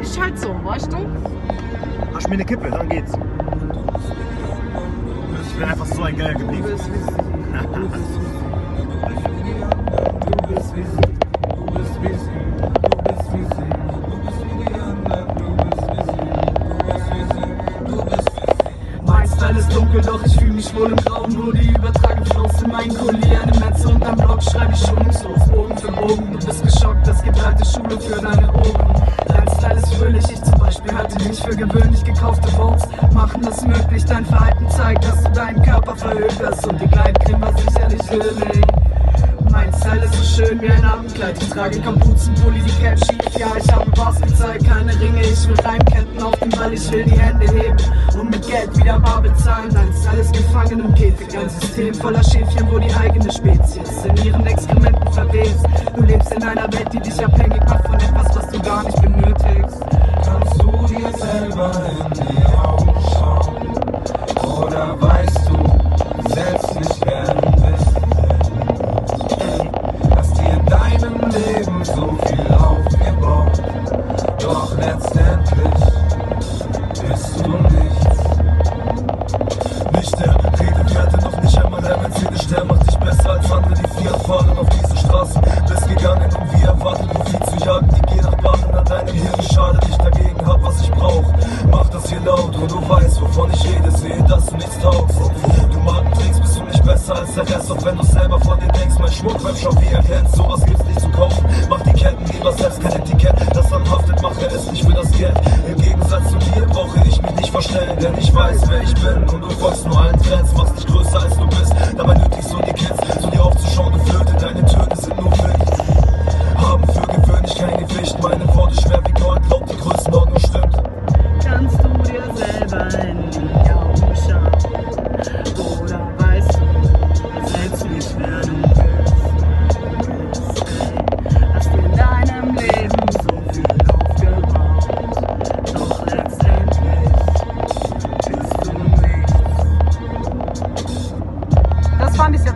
ist halt so, weißt du? Hast du mir eine Kippe, dann geht's. Ich bin einfach so ein geiler Du geblieben. bist wie sie, du bist wie sie. Du bist wie sie, du bist wie sie, du bist wie sie. Du bist wie die anderen, du bist wie sie, du bist wie sie, du bist wie sie. Mein Style ist dunkel, doch ich fühle mich wohl im Grauen. Nur die übertragen Flows in meinen Kulieren. Im Netz und am Blog schreibe ich schonungslos, Bogen für Bogen. Du bist geschockt, es gibt alte Schule für deine Ohren. Fröhlich, ich zum Beispiel halte mich für gewöhnlich gekaufte Votes. Machen es möglich, dein Verhalten zeigt, dass du deinen Körper verhökerst. Und die Kleinkriegen war sicherlich willig. Mein Style ist so schön wie ein Abendkleid. Ich trage Kapuzenpulli, die Cap schief. Ja, ich habe Bars gezeigt, keine Ringe. Ich will Reimketten auf den Ball, ich will die Hände heben und mit Geld wieder bar bezahlen. Dein Style ist gefangen im Käfig. Ein System voller Schäfchen, wo die eigene Spezies in ihren Exkrementen verwest. Du lebst in einer Welt, die dich abhängig macht gegangen, um wie erwartet Profit zu jagen. Die Gier nach Bahnen an deinem Hirn schadet. Ich dagegen hab, was ich brauch. Mach das hier laut und du weißt, wovon ich rede. Sehe, dass du nichts taugst. Du Markentricks bist du nicht besser als der Rest, auch wenn du selber von dir denkst. Mein Schmuck beim Shop, wie erkennst, sowas gibt's nicht zu kaufen. Mach die Ketten lieber selbst, kein Etikett, das anhaftet, mache es nicht für das Geld. Im Gegensatz zu dir brauche ich mich nicht verstellen, denn ich weiß, wer ich bin und du folgst nur allen Trends, machst dich größer als du bist.